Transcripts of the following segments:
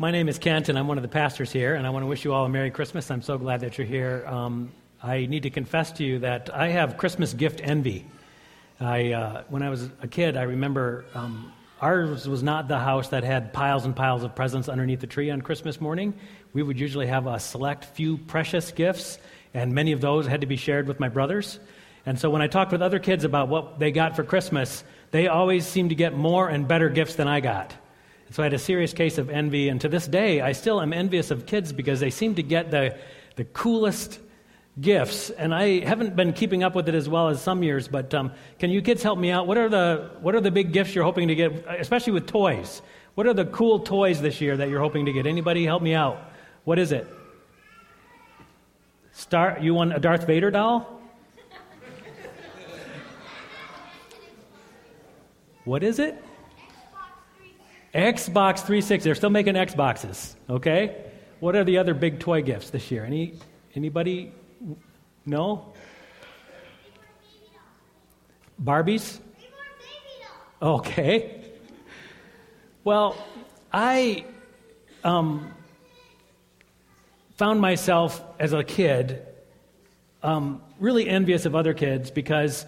My name is Kent, and I'm one of the pastors here, and I want to wish you all a Merry Christmas. I'm so glad that you're here. Um, I need to confess to you that I have Christmas gift envy. I, uh, when I was a kid, I remember um, ours was not the house that had piles and piles of presents underneath the tree on Christmas morning. We would usually have a select few precious gifts, and many of those had to be shared with my brothers. And so when I talked with other kids about what they got for Christmas, they always seemed to get more and better gifts than I got. So I had a serious case of envy, and to this day, I still am envious of kids because they seem to get the, the coolest gifts. And I haven't been keeping up with it as well as some years, but um, can you kids help me out? What are, the, what are the big gifts you're hoping to get, especially with toys? What are the cool toys this year that you're hoping to get? Anybody help me out? What is it? Star, you want a Darth Vader doll? What is it? Xbox 360. They're still making Xboxes, okay? What are the other big toy gifts this year? Any anybody no? Barbies? Okay. Well, I um, found myself as a kid um, really envious of other kids because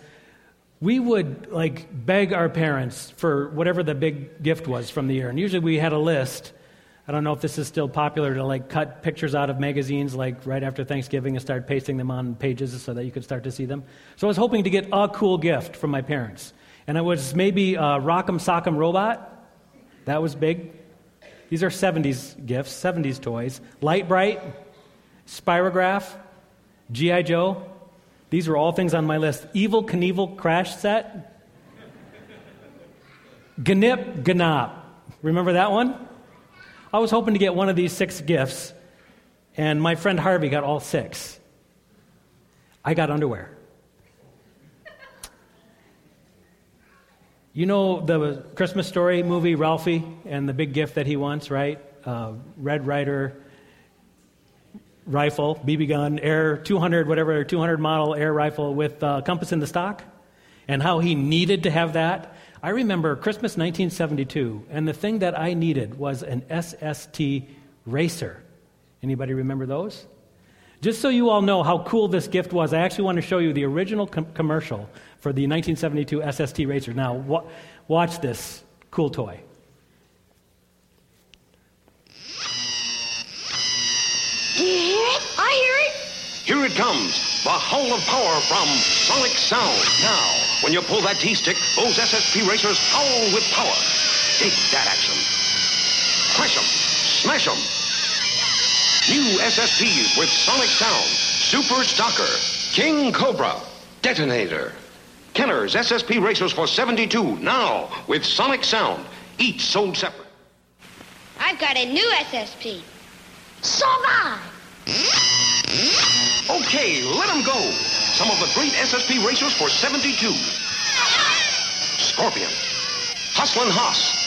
we would like beg our parents for whatever the big gift was from the year. And usually we had a list. I don't know if this is still popular to like cut pictures out of magazines like right after Thanksgiving and start pasting them on pages so that you could start to see them. So I was hoping to get a cool gift from my parents. And it was maybe a Rock'em Sock'em robot. That was big. These are 70s gifts, 70s toys. Lite-Brite, Spirograph, G.I. Joe, these were all things on my list. Evel Knievel crash set. Gnip Gnop. Remember that one? I was hoping to get one of these six gifts, and my friend Harvey got all six. I got underwear. You know the Christmas story movie, Ralphie, and the big gift that he wants, right? Uh, Red Ryder rifle, BB gun, air 200, whatever, 200 model air rifle with uh, compass in the stock, and how he needed to have that. I remember Christmas 1972, and the thing that I needed was an SST racer. Anybody remember those? Just so you all know how cool this gift was, I actually want to show you the original com- commercial for the 1972 SST racer. Now, wa- watch this cool toy. Here it comes, the howl of power from Sonic Sound. Now, when you pull that T-stick, those SSP racers howl with power. Take that action. Crush them. Smash them. New SSPs with Sonic Sound. Super Stalker. King Cobra. Detonator. Kenner's SSP racers for 72 now with Sonic Sound. Each sold separate. I've got a new SSP. Survive! Okay, let them go. Some of the great SSP racers for 72. Scorpion. Hustlin' Hoss.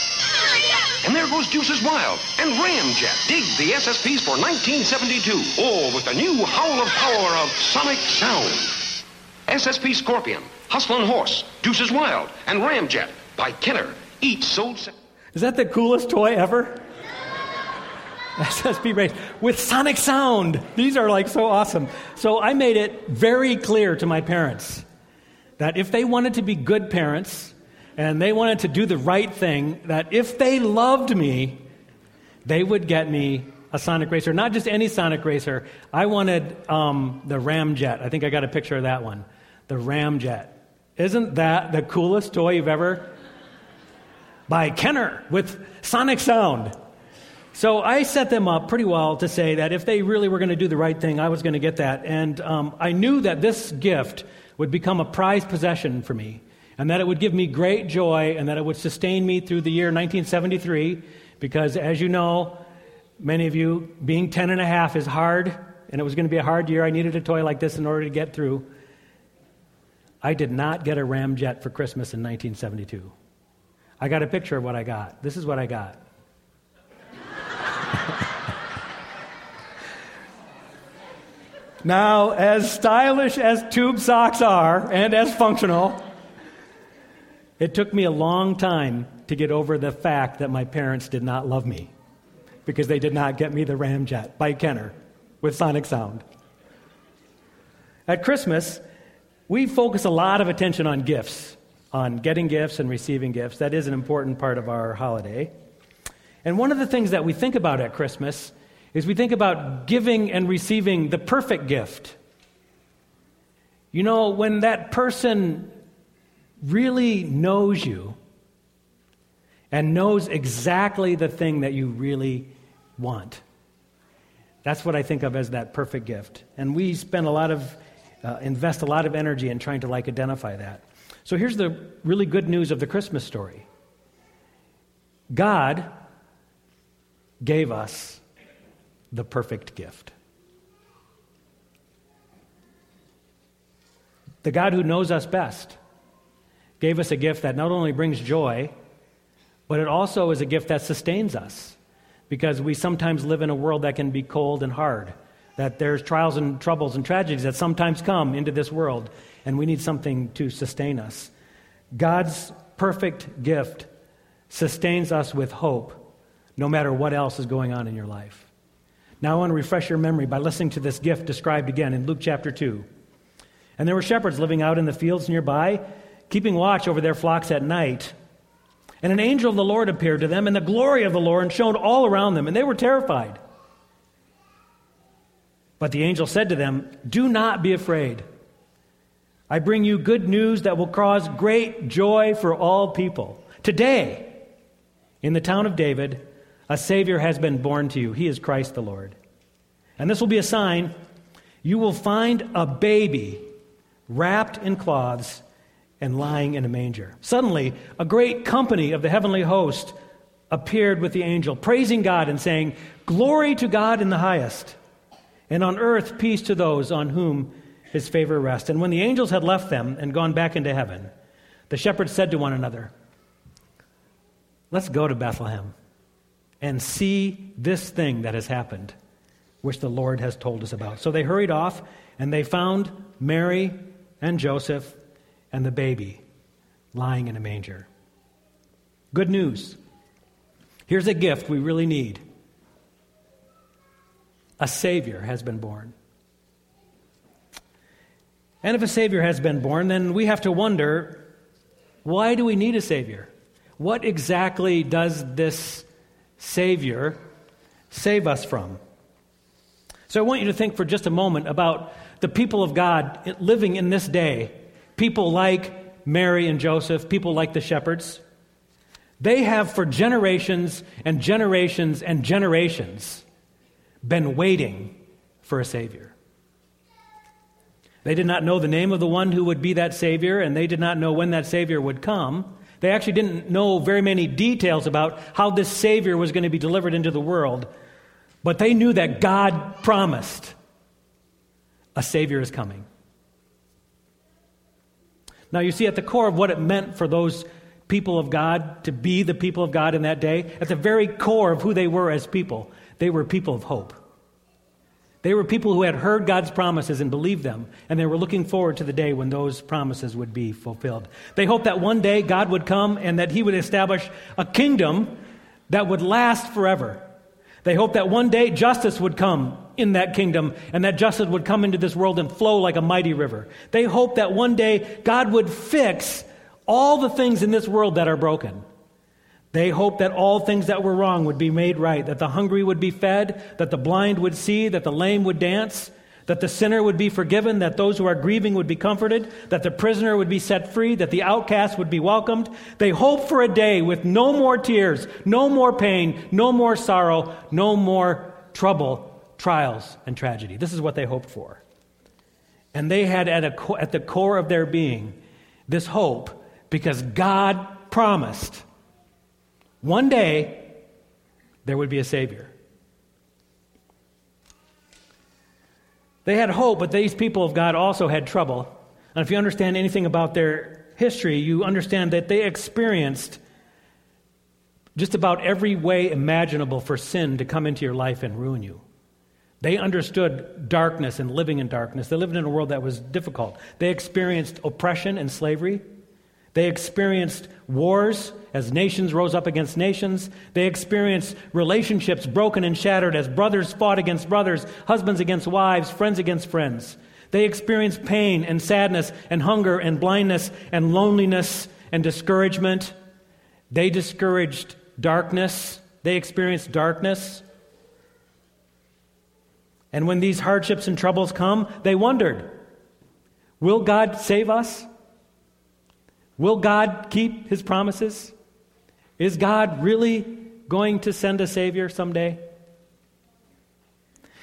And there goes Deuces Wild. And Ramjet. Dig the SSPs for 1972. All with the new howl of power of Sonic Sound. SSP Scorpion. Hustlin' Horse. Deuces Wild. And Ramjet. By Kenner. Each sold... Is that the coolest toy ever? SSP race with sonic sound. These are like so awesome. So I made it very clear to my parents that if they wanted to be good parents and they wanted to do the right thing, that if they loved me, they would get me a Sonic Racer. Not just any Sonic Racer. I wanted um, the Ramjet. I think I got a picture of that one. The Ramjet. Isn't that the coolest toy you've ever? By Kenner with Sonic Sound. So I set them up pretty well to say that if they really were going to do the right thing, I was going to get that. And um, I knew that this gift would become a prized possession for me, and that it would give me great joy, and that it would sustain me through the year 1973. Because as you know, many of you, being 10 and a half is hard, and it was going to be a hard year. I needed a toy like this in order to get through. I did not get a Ramjet for Christmas in 1972. I got a picture of what I got. This is what I got. now, as stylish as tube socks are and as functional, it took me a long time to get over the fact that my parents did not love me. because they did not get me the Ramjet by Kenner with sonic sound. At Christmas, we focus a lot of attention on gifts, on getting gifts and receiving gifts. That is an important part of our holiday. And one of the things that we think about at Christmas is we think about giving and receiving the perfect gift. You know, when that person really knows you and knows exactly the thing that you really want. That's what I think of as that perfect gift. And we spend a lot of, uh, invest a lot of energy in trying to like identify that. So here's the really good news of the Christmas story God gave us the perfect gift. The God who knows us best gave us a gift that not only brings joy, but it also is a gift that sustains us because we sometimes live in a world that can be cold and hard, that there's trials and troubles and tragedies that sometimes come into this world, and we need something to sustain us. God's perfect gift sustains us with hope no matter what else is going on in your life. Now, I want to refresh your memory by listening to this gift described again in Luke chapter 2. And there were shepherds living out in the fields nearby, keeping watch over their flocks at night. And an angel of the Lord appeared to them, and the glory of the Lord shone all around them, and they were terrified. But the angel said to them, Do not be afraid. I bring you good news that will cause great joy for all people. Today, in the town of David, a Savior has been born to you. He is Christ the Lord. And this will be a sign you will find a baby wrapped in cloths and lying in a manger. Suddenly, a great company of the heavenly host appeared with the angel, praising God and saying, Glory to God in the highest, and on earth peace to those on whom his favor rests. And when the angels had left them and gone back into heaven, the shepherds said to one another, Let's go to Bethlehem and see this thing that has happened, which the Lord has told us about. So they hurried off, and they found Mary and Joseph and the baby lying in a manger. Good news. Here's a gift we really need a Savior has been born. And if a Savior has been born, then we have to wonder why do we need a Savior? What exactly does this Savior save us from? So I want you to think for just a moment about the people of God living in this day people like Mary and Joseph, people like the shepherds, they have for generations and generations and generations been waiting for a Savior. They did not know the name of the one who would be that Savior, and they did not know when that Savior would come. They actually didn't know very many details about how this Savior was going to be delivered into the world, but they knew that God promised a Savior is coming. Now, you see, at the core of what it meant for those people of God to be the people of God in that day, at the very core of who they were as people, they were people of hope. They were people who had heard God's promises and believed them, and they were looking forward to the day when those promises would be fulfilled. They hoped that one day God would come and that He would establish a kingdom that would last forever. They hoped that one day justice would come in that kingdom and that justice would come into this world and flow like a mighty river. They hoped that one day God would fix all the things in this world that are broken. They hoped that all things that were wrong would be made right, that the hungry would be fed, that the blind would see, that the lame would dance, that the sinner would be forgiven, that those who are grieving would be comforted, that the prisoner would be set free, that the outcast would be welcomed. They hoped for a day with no more tears, no more pain, no more sorrow, no more trouble, trials, and tragedy. This is what they hoped for. And they had at, a, at the core of their being this hope because God promised one day there would be a Savior. They had hope, but these people of God also had trouble. And if you understand anything about their history, you understand that they experienced just about every way imaginable for sin to come into your life and ruin you. They understood darkness and living in darkness. They lived in a world that was difficult. They experienced oppression and slavery. They experienced wars as nations rose up against nations. They experienced relationships broken and shattered as brothers fought against brothers, husbands against wives, friends against friends. They experienced pain and sadness and hunger and blindness and loneliness and discouragement. They discouraged darkness. They experienced darkness. And when these hardships and troubles come, they wondered Will God save us? Will God keep his promises? Is God really going to send a Savior someday?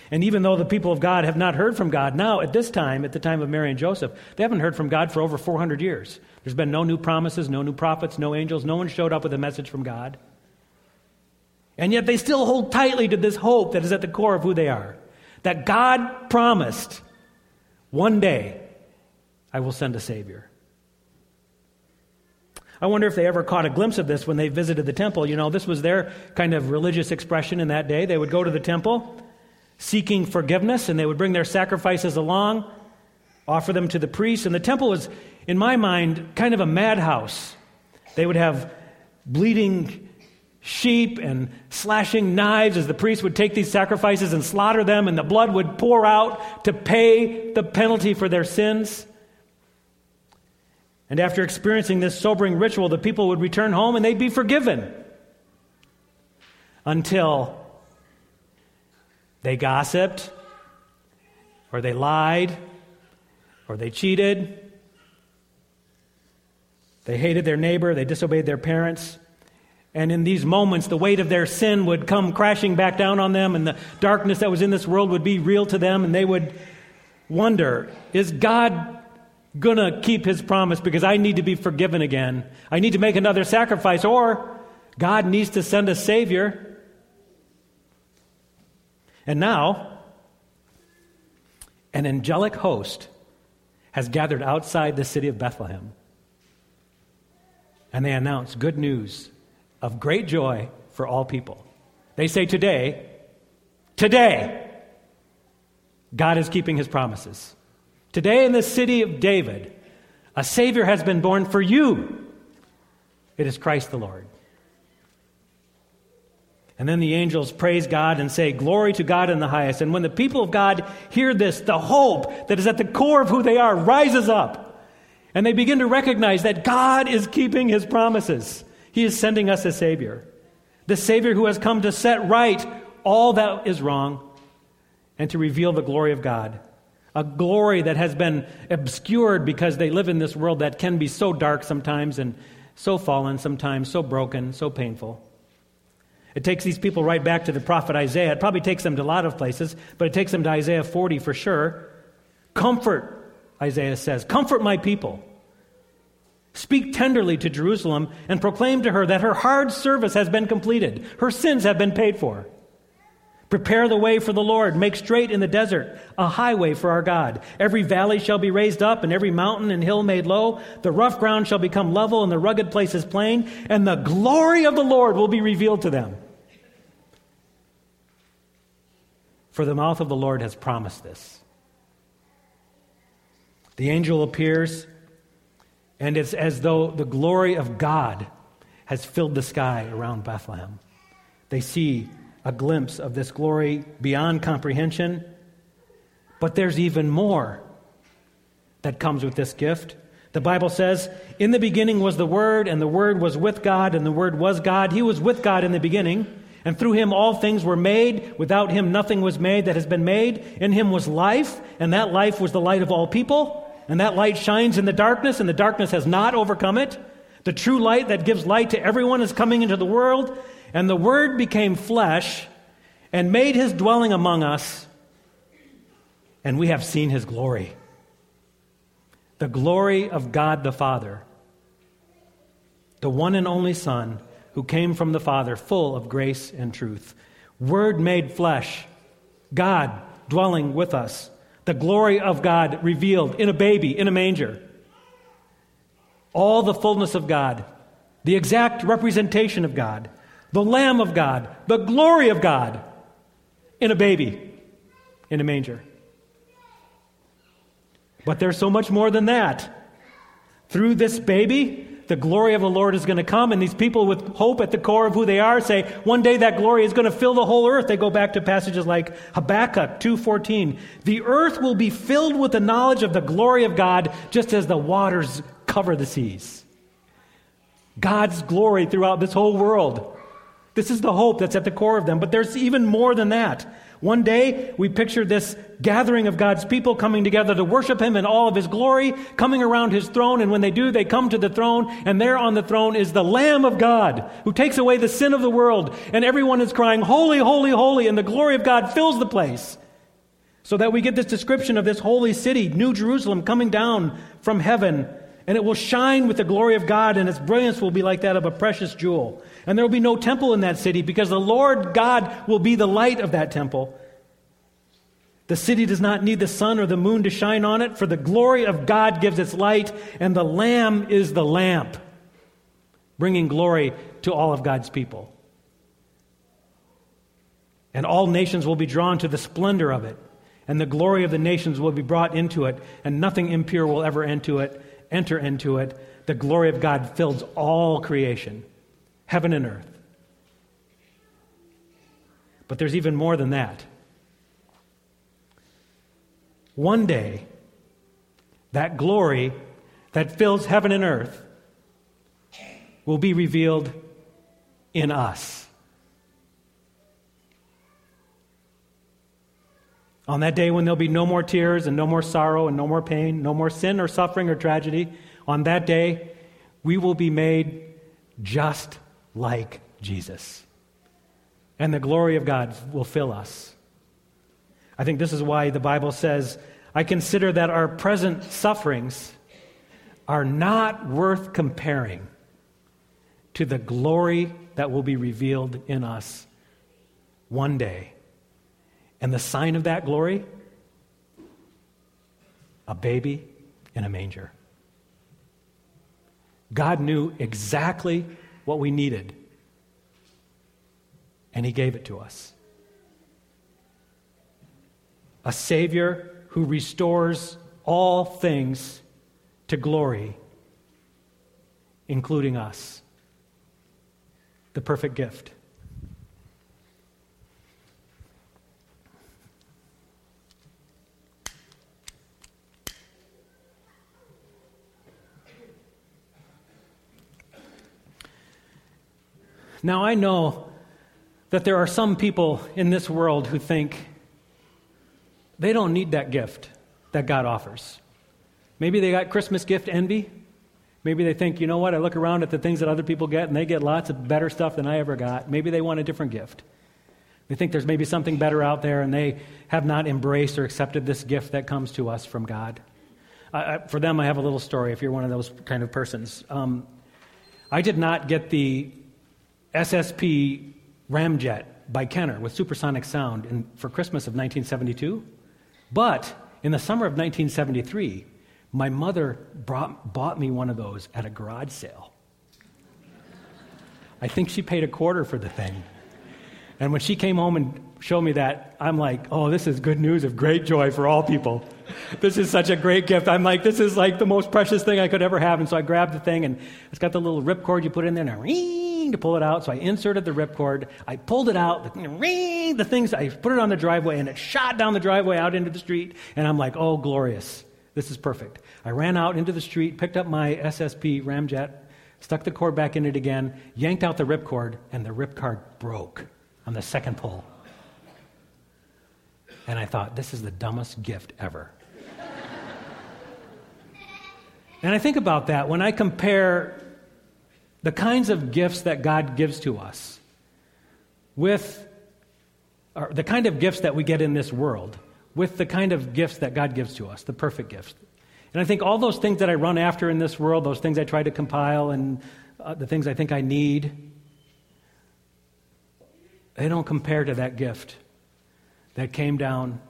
And even though the people of God have not heard from God, now at this time, at the time of Mary and Joseph, they haven't heard from God for over 400 years. There's been no new promises, no new prophets, no angels, no one showed up with a message from God. And yet they still hold tightly to this hope that is at the core of who they are. That God promised, one day I will send a Savior. I wonder if they ever caught a glimpse of this when they visited the temple. You know, this was their kind of religious expression in that day. They would go to the temple seeking forgiveness, and they would bring their sacrifices along, offer them to the priests. And the temple was, in my mind, kind of a madhouse. They would have bleeding sheep and slashing knives as the priests would take these sacrifices and slaughter them, and the blood would pour out to pay the penalty for their sins. And after experiencing this sobering ritual, the people would return home and they'd be forgiven until they gossiped, or they lied, or they cheated. They hated their neighbor, they disobeyed their parents. And in these moments, the weight of their sin would come crashing back down on them, and the darkness that was in this world would be real to them, and they would wonder Is God going to keep his promise because I need to be forgiven again. I need to make another sacrifice, or God needs to send a Savior. And now, an angelic host has gathered outside the city of Bethlehem. And they announce good news of great joy for all people. They say, Today, today, God is keeping his promises. Today in the city of David, a Savior has been born for you. It is Christ the Lord. And then the angels praise God and say, Glory to God in the highest. And when the people of God hear this, the hope that is at the core of who they are rises up. And they begin to recognize that God is keeping his promises. He is sending us a Savior. The Savior who has come to set right all that is wrong and to reveal the glory of God a glory that has been obscured because they live in this world that can be so dark sometimes and so fallen sometimes, so broken, so painful. It takes these people right back to the prophet Isaiah. It probably takes them to a lot of places, but it takes them to Isaiah 40 for sure. Comfort, Isaiah says, comfort my people. Speak tenderly to Jerusalem and proclaim to her that her hard service has been completed, her sins have been paid for. Prepare the way for the Lord. Make straight in the desert a highway for our God. Every valley shall be raised up, and every mountain and hill made low. The rough ground shall become level, and the rugged places plain, and the glory of the Lord will be revealed to them. For the mouth of the Lord has promised this. The angel appears, and it's as though the glory of God has filled the sky around Bethlehem. They see a glimpse of this glory beyond comprehension. But there's even more that comes with this gift. The Bible says, In the beginning was the Word, and the Word was with God, and the Word was God. He was with God in the beginning, and through him all things were made. Without him nothing was made that has been made. In him was life, and that life was the light of all people. And that light shines in the darkness, and the darkness has not overcome it. The true light that gives light to everyone is coming into the world, and the Word became flesh and made his dwelling among us, and we have seen his glory. The glory of God the Father, the one and only Son who came from the Father, full of grace and truth. Word made flesh, God dwelling with us, the glory of God revealed in a baby, in a manger. All the fullness of God, the exact representation of God the Lamb of God, the glory of God, in a baby in a manger. But there's so much more than that. Through this baby, the glory of the Lord is going to come, and these people with hope at the core of who they are say, one day that glory is going to fill the whole earth. They go back to passages like Habakkuk 2.14. The earth will be filled with the knowledge of the glory of God, just as the waters cover the seas. God's glory throughout this whole world. This is the hope that's at the core of them. But there's even more than that. One day, we picture this gathering of God's people coming together to worship Him in all of His glory, coming around His throne. And when they do, they come to the throne, and there on the throne is the Lamb of God who takes away the sin of the world. And everyone is crying, Holy, holy, holy, and the glory of God fills the place. So that we get this description of this holy city, New Jerusalem, coming down from heaven. And it will shine with the glory of God, and its brilliance will be like that of a precious jewel. And there will be no temple in that city because the Lord God will be the light of that temple. The city does not need the sun or the moon to shine on it, for the glory of God gives its light, and the Lamb is the lamp, bringing glory to all of God's people. And all nations will be drawn to the splendor of it, and the glory of the nations will be brought into it, and nothing impure will ever enter it. Enter into it. The glory of God fills all creation heaven and earth. But there's even more than that. One day, that glory that fills heaven and earth will be revealed in us. On that day when there'll be no more tears and no more sorrow and no more pain, no more sin or suffering or tragedy, on that day, we will be made just like Jesus. And the glory of God will fill us. I think this is why the Bible says, I consider that our present sufferings are not worth comparing to the glory that will be revealed in us one day. And the sign of that glory? A baby in a manger. God knew exactly what we needed, and He gave it to us. A Savior who restores all things to glory, including us. The perfect gift. Now, I know that there are some people in this world who think they don't need that gift that God offers. Maybe they got Christmas gift envy. Maybe they think, you know what, I look around at the things that other people get and they get lots of better stuff than I ever got. Maybe they want a different gift. They think there's maybe something better out there and they have not embraced or accepted this gift that comes to us from God. I, for them, I have a little story if you're one of those kind of persons. Um, I did not get the SSP ramjet by Kenner with supersonic sound in, for Christmas of 1972. But in the summer of 1973, my mother brought, bought me one of those at a garage sale. I think she paid a quarter for the thing. And when she came home and showed me that, I'm like, oh, this is good news of great joy for all people. This is such a great gift. I'm like, this is like the most precious thing I could ever have. And so I grabbed the thing, and it's got the little ripcord you put in there, and to pull it out. So I inserted the ripcord. I pulled it out, the ring, the things, I put it on the driveway, and it shot down the driveway out into the street. And I'm like, oh, glorious. This is perfect. I ran out into the street, picked up my SSP ramjet, stuck the cord back in it again, yanked out the ripcord, and the ripcord broke on the second pull. And I thought, this is the dumbest gift ever. and I think about that when I compare the kinds of gifts that God gives to us with the kind of gifts that we get in this world with the kind of gifts that God gives to us, the perfect gifts. And I think all those things that I run after in this world, those things I try to compile and uh, the things I think I need, they don't compare to that gift that came down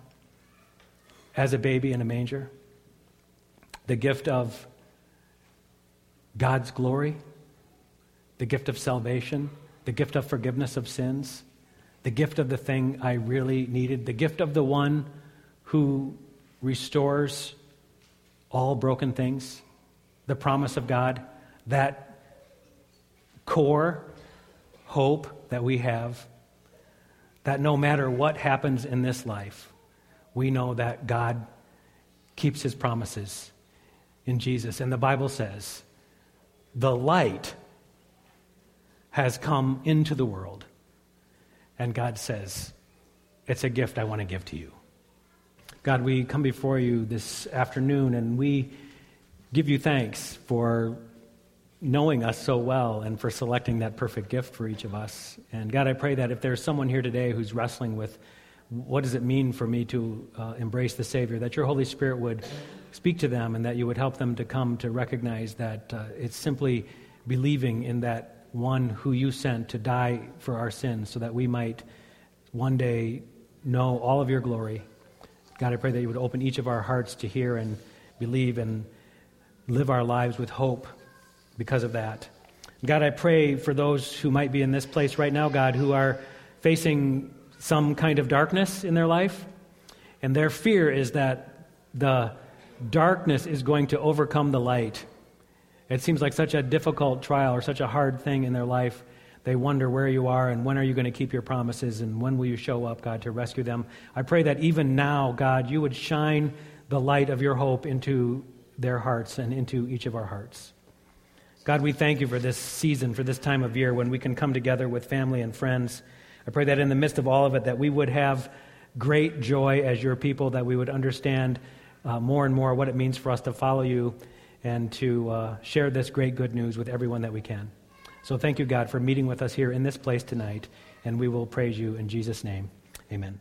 as a baby in a manger. The gift of God's glory, the gift of salvation, the gift of forgiveness of sins, the gift of the thing I really needed, the gift of the one who restores all broken things, the promise of God that core hope that we have that no matter what happens in this life, we know that God keeps his promises in Jesus. And the Bible says, the light has come into the world. And God says, it's a gift I want to give to you. God, we come before you this afternoon and we give you thanks for knowing us so well and for selecting that perfect gift for each of us. And God, I pray that if there's someone here today who's wrestling with what does it mean for me to uh, embrace the Savior, that your Holy Spirit would speak to them and that you would help them to come to recognize that uh, it's simply believing in that one who you sent to die for our sins so that we might one day know all of your glory. God, I pray that you would open each of our hearts to hear and believe and live our lives with hope because of that. God, I pray for those who might be in this place right now, God, who are facing some kind of darkness in their life. And their fear is that the darkness is going to overcome the light. It seems like such a difficult trial or such a hard thing in their life. They wonder where you are and when are you going to keep your promises and when will you show up, God, to rescue them. I pray that even now, God, you would shine the light of your hope into their hearts and into each of our hearts. God, we thank you for this season, for this time of year when we can come together with family and friends. I pray that in the midst of all of it, that we would have great joy as your people, that we would understand uh, more and more what it means for us to follow you and to uh, share this great good news with everyone that we can. So thank you, God, for meeting with us here in this place tonight, and we will praise you in Jesus' name. Amen.